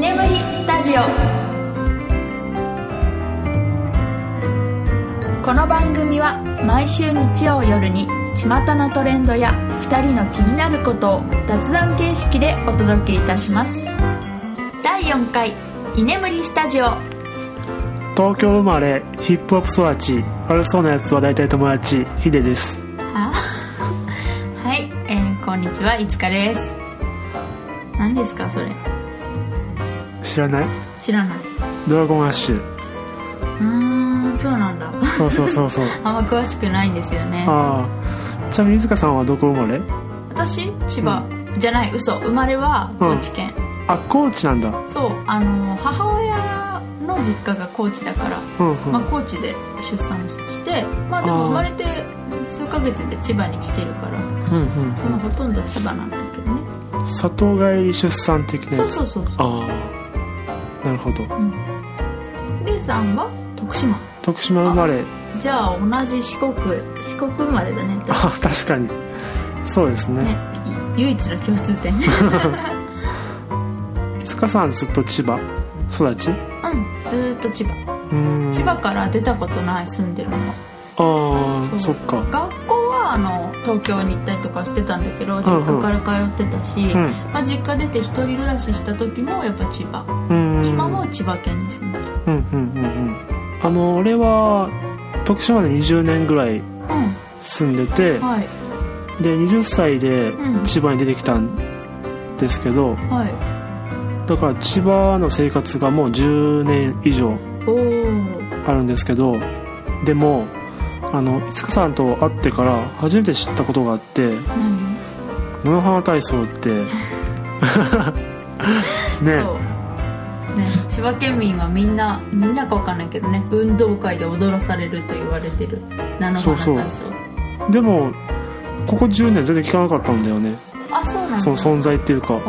眠りスタジオ。この番組は毎週日曜夜に巷のトレンドや2人の気になることを雑談形式でお届けいたします。第4回居眠りスタジオ。東京生まれヒップホップ育ち悪そうなやつは大体友達ヒデです。ははい、えー、こんにちはいつかです。何ですかそれ知らない？知らない。ドラゴンアッシュ。うーんそうなんだ。そうそうそうそう。あんま詳しくないんですよね。ああ。ちなみに飯塚さんはどこ生まれ？私？千葉、じゃない。嘘。生まれは高知県、あ高知なんだ。そう。あの母親の実家が高知だから、うんうん、まあ、高知で出産して。まあでも生まれて数ヶ月で千葉に来てるから。うんうんそのほとんど千葉なんだけどね。里帰り出産的なそうやつそうそうそう。ああなるほど。レイさんは？徳島。徳島生まれ。じゃあ同じ四国四国生まれだね。あ確かに。そうですね。ねい唯一の共通点。飯塚さんずっと千葉？育ち？うんずーっと千葉。うん。千葉から出たことない住んでるの。ああそっか。学校はあの東京に行ったりとかしてたんだけど実家から通ってたし、うん。まあ、実家出て一人暮らしした時もやっぱ千葉、うん。今も千葉県に住んでる。うんうんうんうん。あの俺は徳島で20年ぐらい住んでて、うん。はい。で20歳でうん。千葉に出てきたんですけど、はい。だから千葉の生活がもう10年以上あるんですけどでもあの五日さんと会ってから初めて知ったことがあって何七花体操ってね。そう。ね千葉県民はみんなみんなかわかんないけどね運動会で踊らされると言われてる菜の花そう体操でもここ10年全然聞かなかったんだよね。あそうなんだ。その存在っていうか。やっ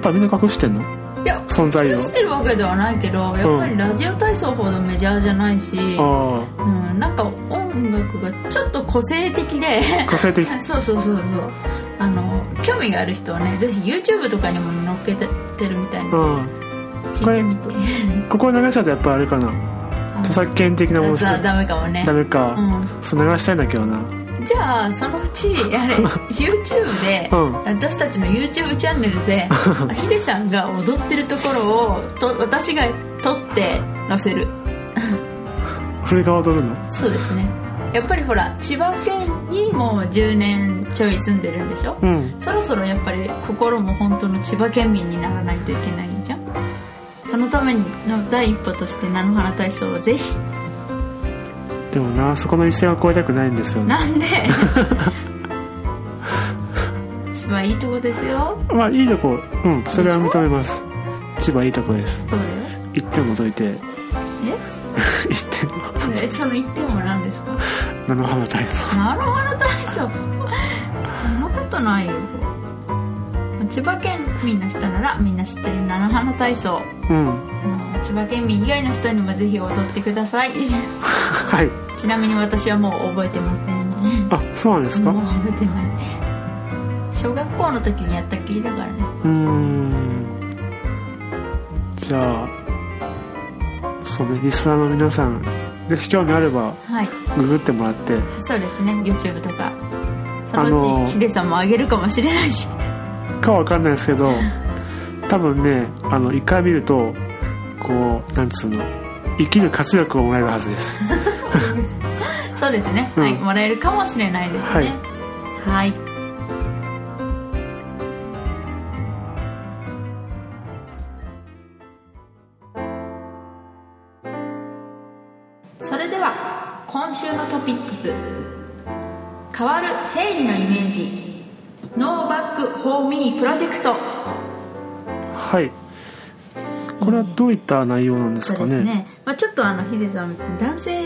ぱみんな隠してんの？いや存在を。隠してるわけではないけどやっぱりラジオ体操ほどメジャーじゃないし、あうん、なんかがちょっと個性的で。あ個性的？そうそうそうそう。あの興味がある人はねぜひ YouTube とかにも載っけてるみたいな。うん。聞いてみて。ここ流しちゃうとやっぱあれかな。著作権的なものしダメかもね。ダメか、うん。そう流したいんだけどな。じゃあそのうちあれ YouTube で、うん。私たちの YouTube チャンネルで ヒデさんが踊ってるところをと私が撮って載せる。俺が踊るの？そうですねやっぱりほら千葉県にもう10年ちょい住んでるんでしょ、うん。そろそろやっぱり心も本当の千葉県民にならないといけないじゃん。そのための第一歩として菜の花体操をぜひ。でもなそこの一線は越えたくないんですよね。なんで？千葉いいとこですよ。まあいいとこ。うんそれは認めます。千葉いいとこです。そうだよ一点を除いて。え？一点のえその一点は何ですか？菜の花体操なるほど。体操 そんなことないよ。千葉県民の人ならみんな知ってる菜の花体操。うん。千葉県民以外の人にもぜひ踊ってください。はい。ちなみに私はもう覚えてませんあそうなんですか？もう覚えてない。小学校の時にやったっきりだからね。うーん。じゃあそうねリスナーの皆さんぜひ興味あればはい。ググってもらって。そうですね。YouTube とか。そのうちヒデさんもあげるかもしれないし。かわかんないですけど多分ねあの一回見るとこうなんつうの生きる活力をもらえるはずです。そうですね、うん。はいもらえるかもしれないですね。はい。そメージ。ノーバックフォーミープロジェクト。はい。これはどういった内容なんですかね,、そうですね、まあ、ちょっとあのヒデさん男性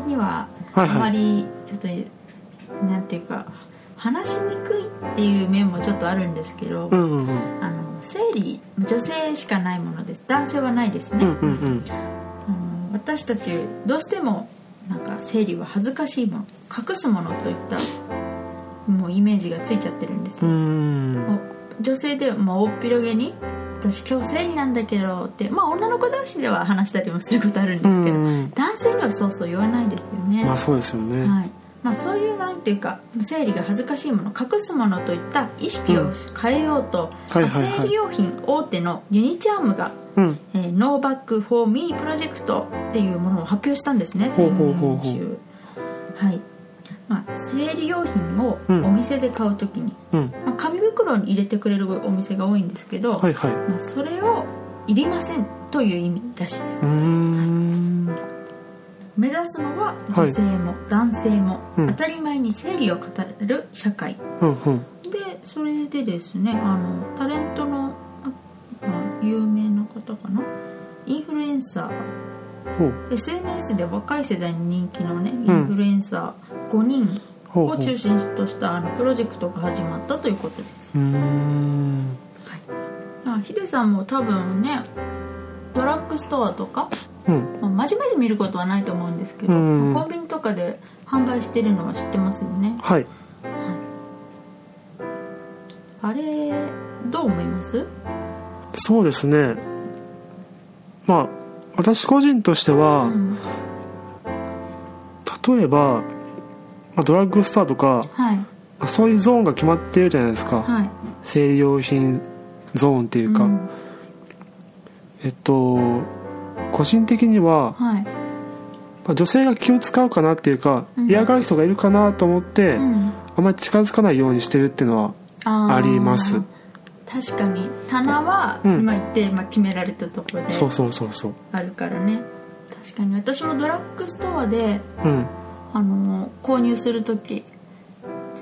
にはあはいはい。まりちょっと、なんていうか話しにくいっていう面もちょっとあるんですけど、うんうんうん。あの生理女性しかないものです。男性はないですね、うんうんうん。私たちどうしてもなんか生理は恥ずかしいもの隠すものといったもうイメージがついちゃってるんです。うーよ、ん。もう女性で、まあ、大っ広げに「私今日生理なんだけど」ってまあ女の子同士では話したりもすることあるんですけど、うん。男性にはそうそう言わないですよね、まあそうですよね、はい。まあ、そういうなんていうか生理が恥ずかしいもの隠すものといった意識を変えようと、生理用品大手のユニチャームがうん。えー、 No Bag For Me プロジェクトっていうものを発表したんですね先週。はい、まあ、生理用品をうん。お店で買う時に、うん。まあ、紙袋に入れてくれるお店が多いんですけど、はいはい。まあ、それをいりませんという意味らしいです。うーん。目指すのは女性も男性もうん。当たり前に生理を語る社会。うんうん。でそれでですねあのタレントの有名な方かな？インフルエンサー SNS で若い世代に人気のねインフルエンサー5人を中心としたあのプロジェクトが始まったということです、うーん。まあ、ヒデさんも多分ねドラッグストアとか、うん。まあ、まじまじ見ることはないと思うんですけど、うん。まあコンビニとかで販売してるのは知ってますよね。はい。あれどう思います？そうですね。まあ私個人としては、うん例えば、まあ、ドラッグストアとかはい。まあそういうゾーンが決まってるじゃないですか、はい。生理用品ゾーンっていうか、うん。えっと個人的には、はい。まあ女性が気を使うかなっていうか、うん。嫌がる人がいるかなと思って、うん。あまり近づかないようにしてるっていうのはあります確かに棚は、うん。まあ、行って、まあ、決められたところでそうそうそうそう。あるからね。確かに。私もドラッグストアでうん。あの購入する時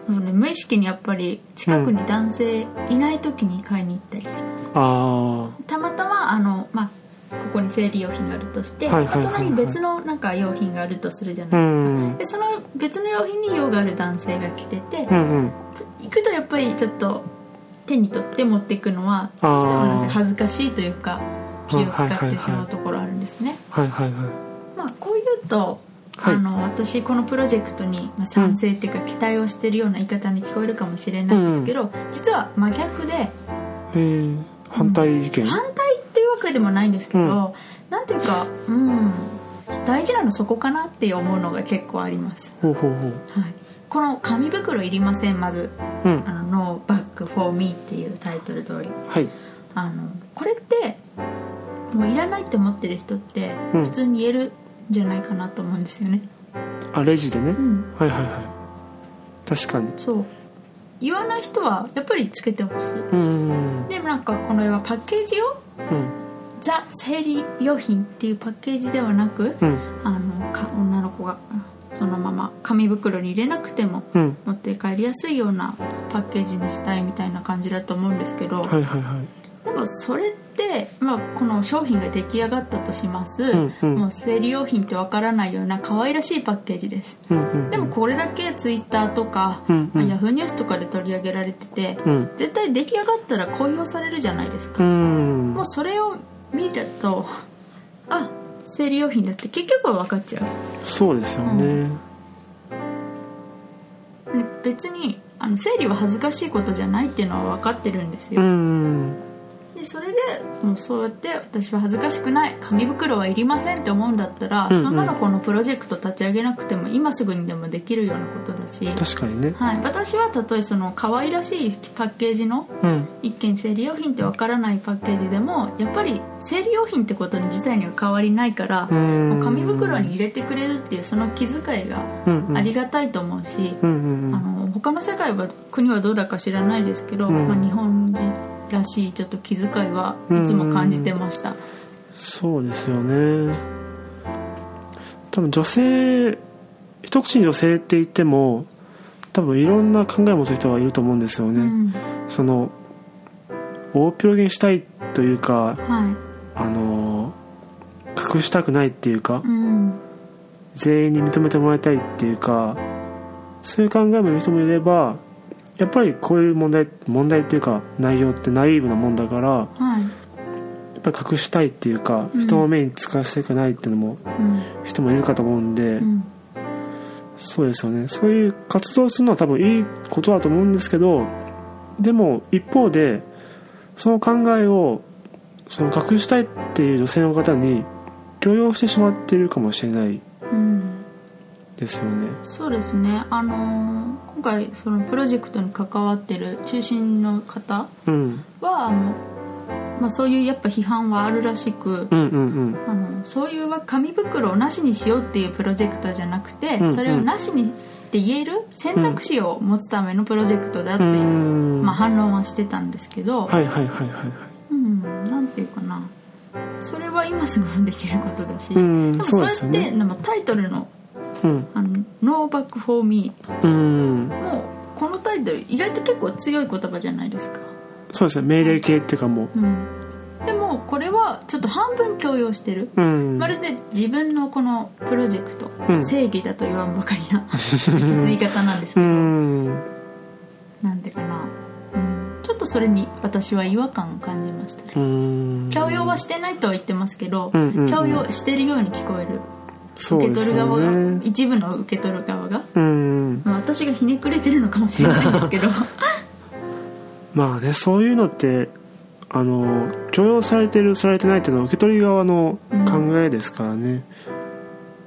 その、ね、無意識にやっぱり近くに男性いない時に買いに行ったりします、あたまたまあの、まあ、ここに生理用品があるとして、はいはいはいはい。お隣に別のなんか用品があるとするじゃあうないですか、ん。でその別の用品に用がある男性が来てて、うんうん。行くとやっぱりちょっと手に取って持っていくのはあー。どうしてもなんて恥ずかしいというか気を使ってしまうところあるんですね、はいはいはいまあこういうとはい。あの私このプロジェクトにまあ賛成っていうか期待をしてるような言い方に聞こえるかもしれないんですけど、実は真逆でえー、反対意見、反対っていうわけでもないんですけど、うん。なんていうかうん大事なのそこかなって思うのが結構あります、ほうほうほう。はい、この紙袋いりませんまず。うん。あの「No For Me」っていうタイトル通り。はい。あのこれってもういらないって思ってる人ってうん。普通に言えるんじゃないかなと思うんですよね。あレジでね、うん。はいはいはい。確かに。そう。言わない人はやっぱりつけてほしい。うんでもなんかこの絵はパッケージをうん。ザ生理用品っていうパッケージではなくうん。あのか女の子がそのまま紙袋に入れなくてもうん。持って帰りやすいようなパッケージにしたいみたいな感じだと思うんですけど、はいはいはい。でもそれって、まあ、この商品が出来上がったとします、んうん。もう生理用品ってわからないような可愛らしいパッケージです。うんうん。でもこれだけツイッターとか、うんうん。ヤフーニュースとかで取り上げられてて、うん。絶対出来上がったら公表されるじゃないですうか、ん。もうそれを見るとあ生理用品だって結局は分かっちゃう。そうですよね、ね別にあの生理は恥ずかしいことじゃないっていうのは分かってるんですうよ、んでそれでもうそうやって私は恥ずかしくない紙袋はいりませんって思うんだったら、うんうん。そんなのこのプロジェクト立ち上げなくても今すぐにでもできるようなことだし、確かにね。はい、私はたとえその可愛らしいパッケージのうん。一見生理用品ってわからないパッケージでもやっぱり生理用品ってことに自体には変わりないから、うん。もう紙袋に入れてくれるっていうその気遣いがありがたいと思うし、うんうん。あの他の世界は国はどうだか知らないですけど、うん。まあ、日本人らしいちょっと気遣いはいつも感じてました、そうですよね。多分女性一口に女性って言っても多分いろんな考えを持つ人がいると思うんですよね、うん。その大っ広げにしたいというかはあの隠したくないっていうかいうん。全員に認めてもらいたいっていうかそういう考えもいる人もいればやっぱりこういう問題問題っていうか内容ってナイーブなもんだからはい。やっぱり隠したいっていうか、うん。人の目につかせたくないっていうのもうん。人もいるかと思うんで、うん。そうですよね。そういう活動するのは多分いいことだと思うんですけどでも一方でその考えをその隠したいっていう女性の方に許容してしまっているかもしれない。うんですよね。そうですね。あのー今回そのプロジェクトに関わってる中心の方うん。はあの、まあ、そういうやっぱ批判はあるらしく、うんうんあのそういう紙袋をなしにしようっていうプロジェクトじゃなくて、うんうん。それをなしにって言える選択肢を持つためのプロジェクトだって、うん。うんまあ、反論はしてたんですけど、はいはいはいはいはい。うん、なんていうかな。それは今すぐできることだし、うんでもそううやって、ね。でもタイトルのうん「あの No Back for Me うん」もこのタイトル意外と結構強い言葉じゃないですか、そうですね命令形っていうかもう。ん、でもこれはちょっと半分強要してる、ううん。まるで自分のこのプロジェクト、うん。正義だと言わんばかりな 言い方なんですけうど、ん。なんてかな、うん、ちょっとそれに私は違和感を感じましたね。うん。強要はしてないとは言ってますけど、うんうんうん。強要してるように聞こえる受け取る側が、よね。一部の受け取る側が、うん。まあ私がひねくれてるのかもしれないんですけど。まあねそういうのってあの許容されてるされてないっていうのは受け取り側の考えですからね、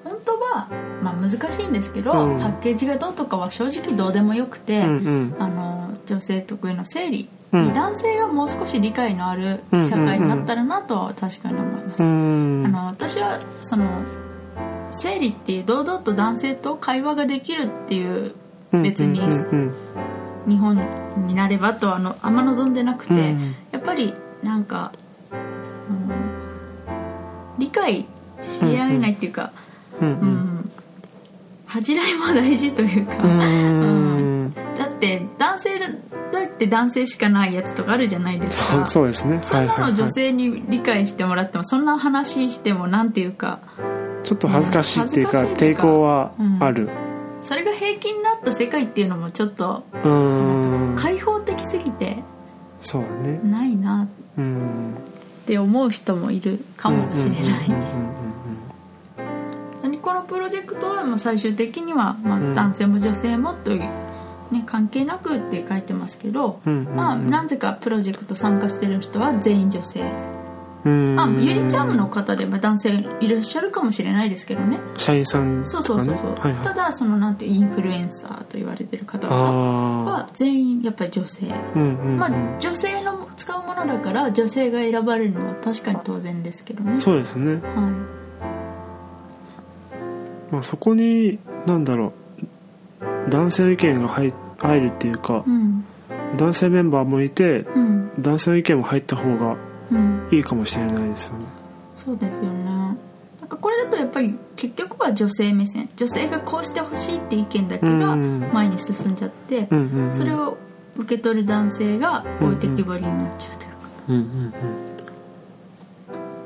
本当は、まあ、難しいんですけど、うん。パッケージがどうとかは正直どうでもよくて、うんうん。あの女性特有の生理うん。に男性がもう少し理解のある社会になったらなとは確かに思います、うん。あの私はその生理って堂々と男性と会話ができるっていう別に日本になればとはあのあんま望んでなくて、うん。やっぱりなんかその理解し合えないっていうか、うん恥じらいも大事というか、うん。うん。だって男性だだって男性しかないやつとかあるじゃないですか。そうですね。そんなはいはい。はいの女性に理解してもらってもそんな話してもなんていうかちょっと恥ずかしいっていうか恥ずかしいっていう抵か抗はある。それが平均になった世界っていうのもちょっとうん。開放的すぎてそうだね。ないな。うんって思う人もいるかもしれない、うん。うん。うん。何このプロジェクトはまあ最終的にはまあうん。男性も女性もという、ね、関係なくって書いてますけど、うん。うん。うん。まあ、なぜかプロジェクト参加してる人は全員女性、あ、ゆりちゃんの方でも男性いらっしゃるかもしれないですけどね。社員さんそうとかね。そうそうそう、はいはい。ただそのなんてインフルエンサーと言われてる方々あは全員やっぱり女性、あうんうんうん。まあ、女性の使うものだから女性が選ばれるのは確かに当然ですけどね。そうですね。はまあそこになんだろう。男性の意見が入入るっていうかい、うん。男性メンバーもいてうん。男性の意見も入った方がうんいいかもしれないですよね。そうですよね。なんかこれだとやっぱり結局は女性目線。女性がこうしてほしいって意見だけがうん。前に進んじゃってうんうんうん。それを受け取る男性が置いてきぼりになっちゃうというか。うんうん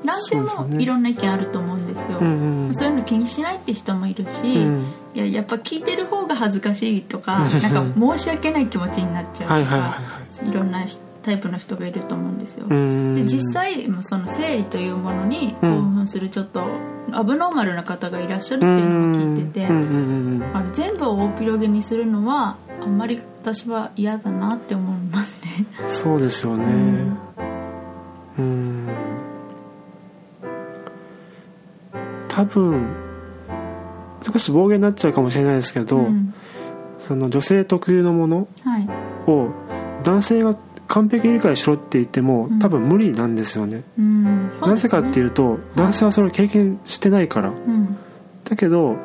男性もいろんな意見あると思うんですよ、うんうんうん。そういうの気にしないって人もいるし、うん。いややっぱ聞いてる方が恥ずかしいとかなんか申し訳ない気持ちになっちゃうとか、はいはいろんなタイプの人がいると思うんですよ、うん。で実際その生理というものに興奮するちょっとアブノーマルな方がいらっしゃるっていうのも聞いてて、あの全部を大広げにするのはあんまり私は嫌だなって思いますね。うんそうですよね。ん。うん。多分少し暴言になっちゃうかもしれないですけど、うん。その女性特有のものはい。を男性が完璧に理解しろって言ってもうん。多分無理なんですよね、うん。なぜかっていうと男性はそれを経験してないから。うん。だけど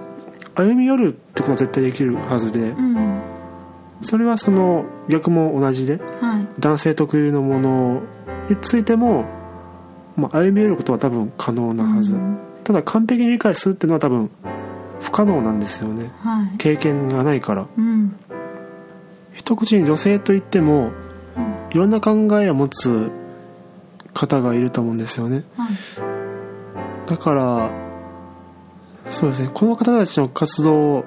歩み寄るってことは絶対できるはずでうん。それはその逆も同じではい。男性特有のものについても、まあ、歩み寄ることは多分可能なはず、うん。ただ完璧に理解するっていうのは多分不可能なんですよね。はい。経験がないから。うん。一口に女性といってもいろんな考えを持つ方がいると思うんですよね。はい。だからそうですね。この方たちの活動を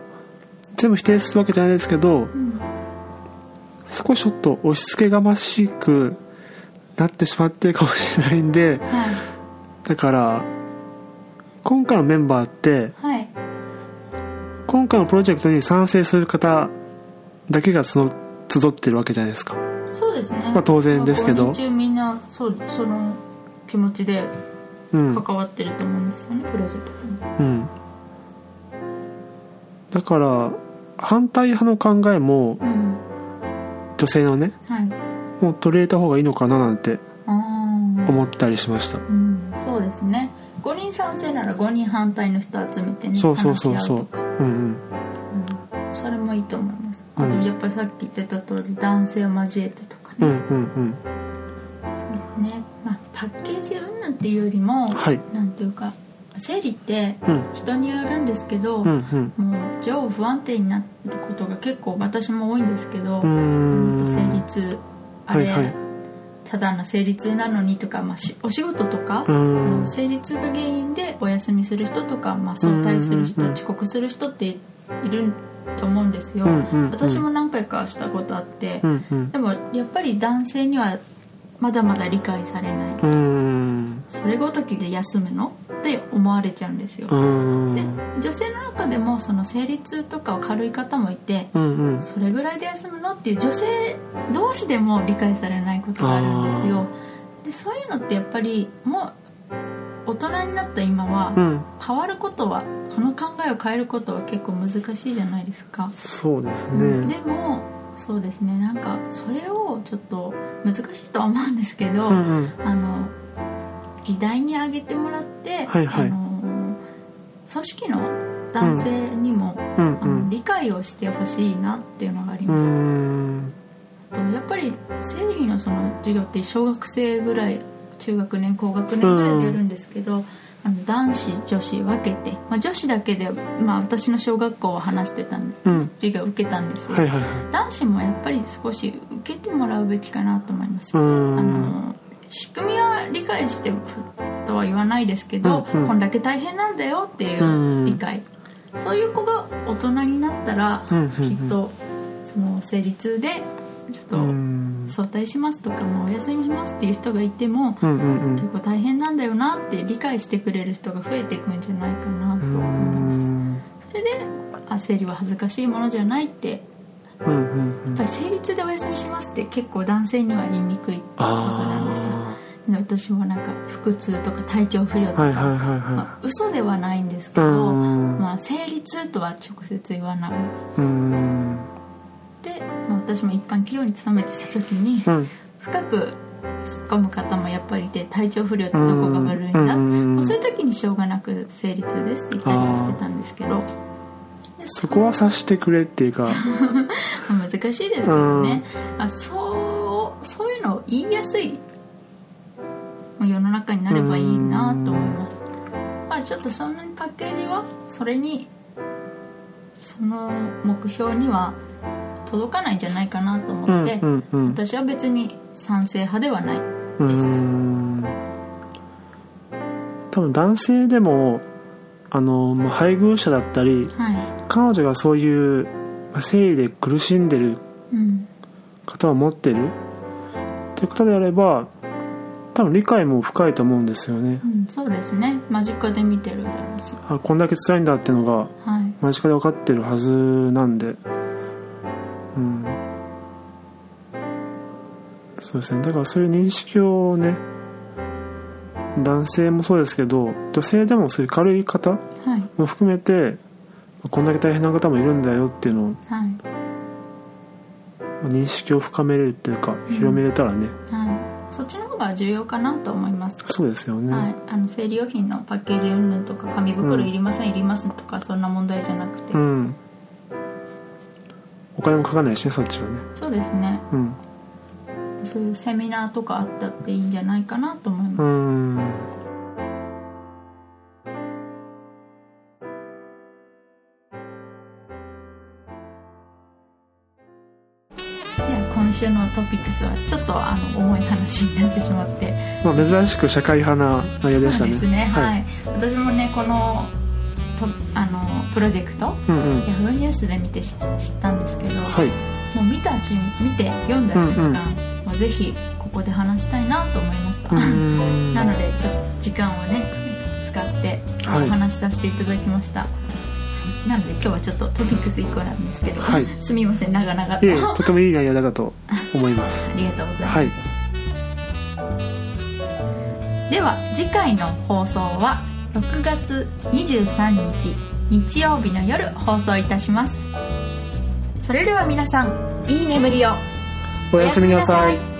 全部否定するわけじゃないですけどうん。少しちょっと押し付けがましくなってしまってるかもしれないんではい。だから今回のメンバーってはい。今回のプロジェクトに賛成する方だけがその集ってるわけじゃないですかそうですね、まあ当然ですけど。中みんなそうその気持ちでうん。関わってると思うんですよね、プロジェクトに。うん。だから反対派の考えもうん。女性のねはい。もう取り入れた方がいいのかななんて思ったりしました。うん。そうですね。5人賛成なら5人反対の人集めてねそうそうそうそう。うんうん。うんそれもいいと思います。あうん。とやっぱりさっき言ってた通り男性を交えてとかね、うんうんうん。そうですね、まあ、パッケージ云々っていうよりも、はい。なんていうか生理ってうん。人によるんですけど、うんうん。もう超不安定になることが結構私も多いんですけど、うーん。生理痛。あれ、はいはい。ただの生理痛なのにとか、まあ、しお仕事とか、生理痛が原因でお休みする人とか、まあ、早退する人、遅刻する人っていると思うんですよ、うんうんうん。私も何回かしたことあって、うんうん。でもやっぱり男性にはまだまだ理解されない、それごときで休むの？って思われちゃうんですよ、で女性の中でもその生理痛とかは軽い方もいてうんうん。それぐらいで休むの？っていう女性同士でも理解されないことがあるんですよ。でそういうのってやっぱりもう大人になった今はうん。変わることはこの考えを変えることは結構難しいじゃないですか、そうですでねもそうですね。なんかそれをちょっと難しいとは思うんですけど、うんうん。あの議題に挙げてもらって、はいはい。あの組織の男性にも、うん。あの理解をしてほしいなっていうのがありうんうます、んとやっぱり生理のその授業って小学生ぐらい中学年高学年ぐらいでやるんですけど、あの男子女子分けて、まあ、女子だけで、まあ、私の小学校は話してたんです、うん。授業を受けたんですよ、はいはいはい。男子もやっぱり少し受けてもらうべきかなと思います、うあんの仕組みは理解してとは言わないですけど、うんうん。こんだけ大変なんだよっていう理解、そういう子が大人になったら、うんうんうん。きっとその生理痛でちょっとうん早退しますとかもうお休みしますっていう人がいても、うんうん結構大変なんだよなって理解してくれる人が増えていくんじゃないかなとうんう思います。ん。それであ生理は恥ずかしいものじゃないって。うんうんうん。やっぱり生理痛でお休みしますって結構男性には言いにくいことなんですよ。あで私もなんか腹痛とか体調不良とか、あはいはいはい。まはあ、嘘ではないんですけいど、うんまあ、生理痛とは直接言わないまあ、私も一般企業に勤めてた時にうん。深く突っ込む方もやっぱりいて体調不良ってどこが悪いんだ、うんもうそういう時にしょうがなく生理痛ですって言ったりもしてたんですけど。でそこは察してくれっていうか。まあ難しいですけどね、あそうそういうのを言いやすいまあ世の中になればいいなと思います。まあちょっとそんなにパッケージはそれにその目標には届かないんじゃないかなとうん思って、うんうん私は別に賛成派ではないうん。多分男性でもあのまあ配偶者だったりはい、彼女がそういうまあ生理で苦しんでるうん、方を持ってる。っていうことであれば多分理解も深いと思うんですよね。うん、そうですね。間近で見てるあこんだけ辛いんだっていうのがはい。間近で分かってるはずなんで。うんそうですね。だからそういう認識をね男性もそうですけど女性でもそういう軽い方はい。も含めてこんだけ大変な方もいるんだよっていうのをはい。まあ認識を深めれるっていうか広めれたらね、はい、そっちの方が重要かなと思います。そうですよね、はい、あの生理用品のパッケージ云々とか紙袋いりません、いりますとかそんな問題じゃなくて、うんお金もかかんないしねそっちはねそうですねうんそういうセミナーとかあったっていいんじゃないかなと思います、今週のトピックスはちょっとあの重い話になってしまって。まあ珍しく社会派な内容でしたね。そうですねはい、私もねこのとあのプロジェクトうんうん。ヤフーニュースで見てし知ったんですけど、はい。もう見たし見て読んだ瞬間、うんうんぜひここで話したいなと思いました、なのでちょっと時間をねつ使ってはい。お話しさせていただきました、なので今日はちょっとトピックス1個なんですけど、はい。すみません長々と。いえとてもいい内容だったと 思います。ありがとうございます、はい。では次回の放送は6月23日日曜日の夜放送いたします。それでは皆さんいい眠りをおやすみなさい。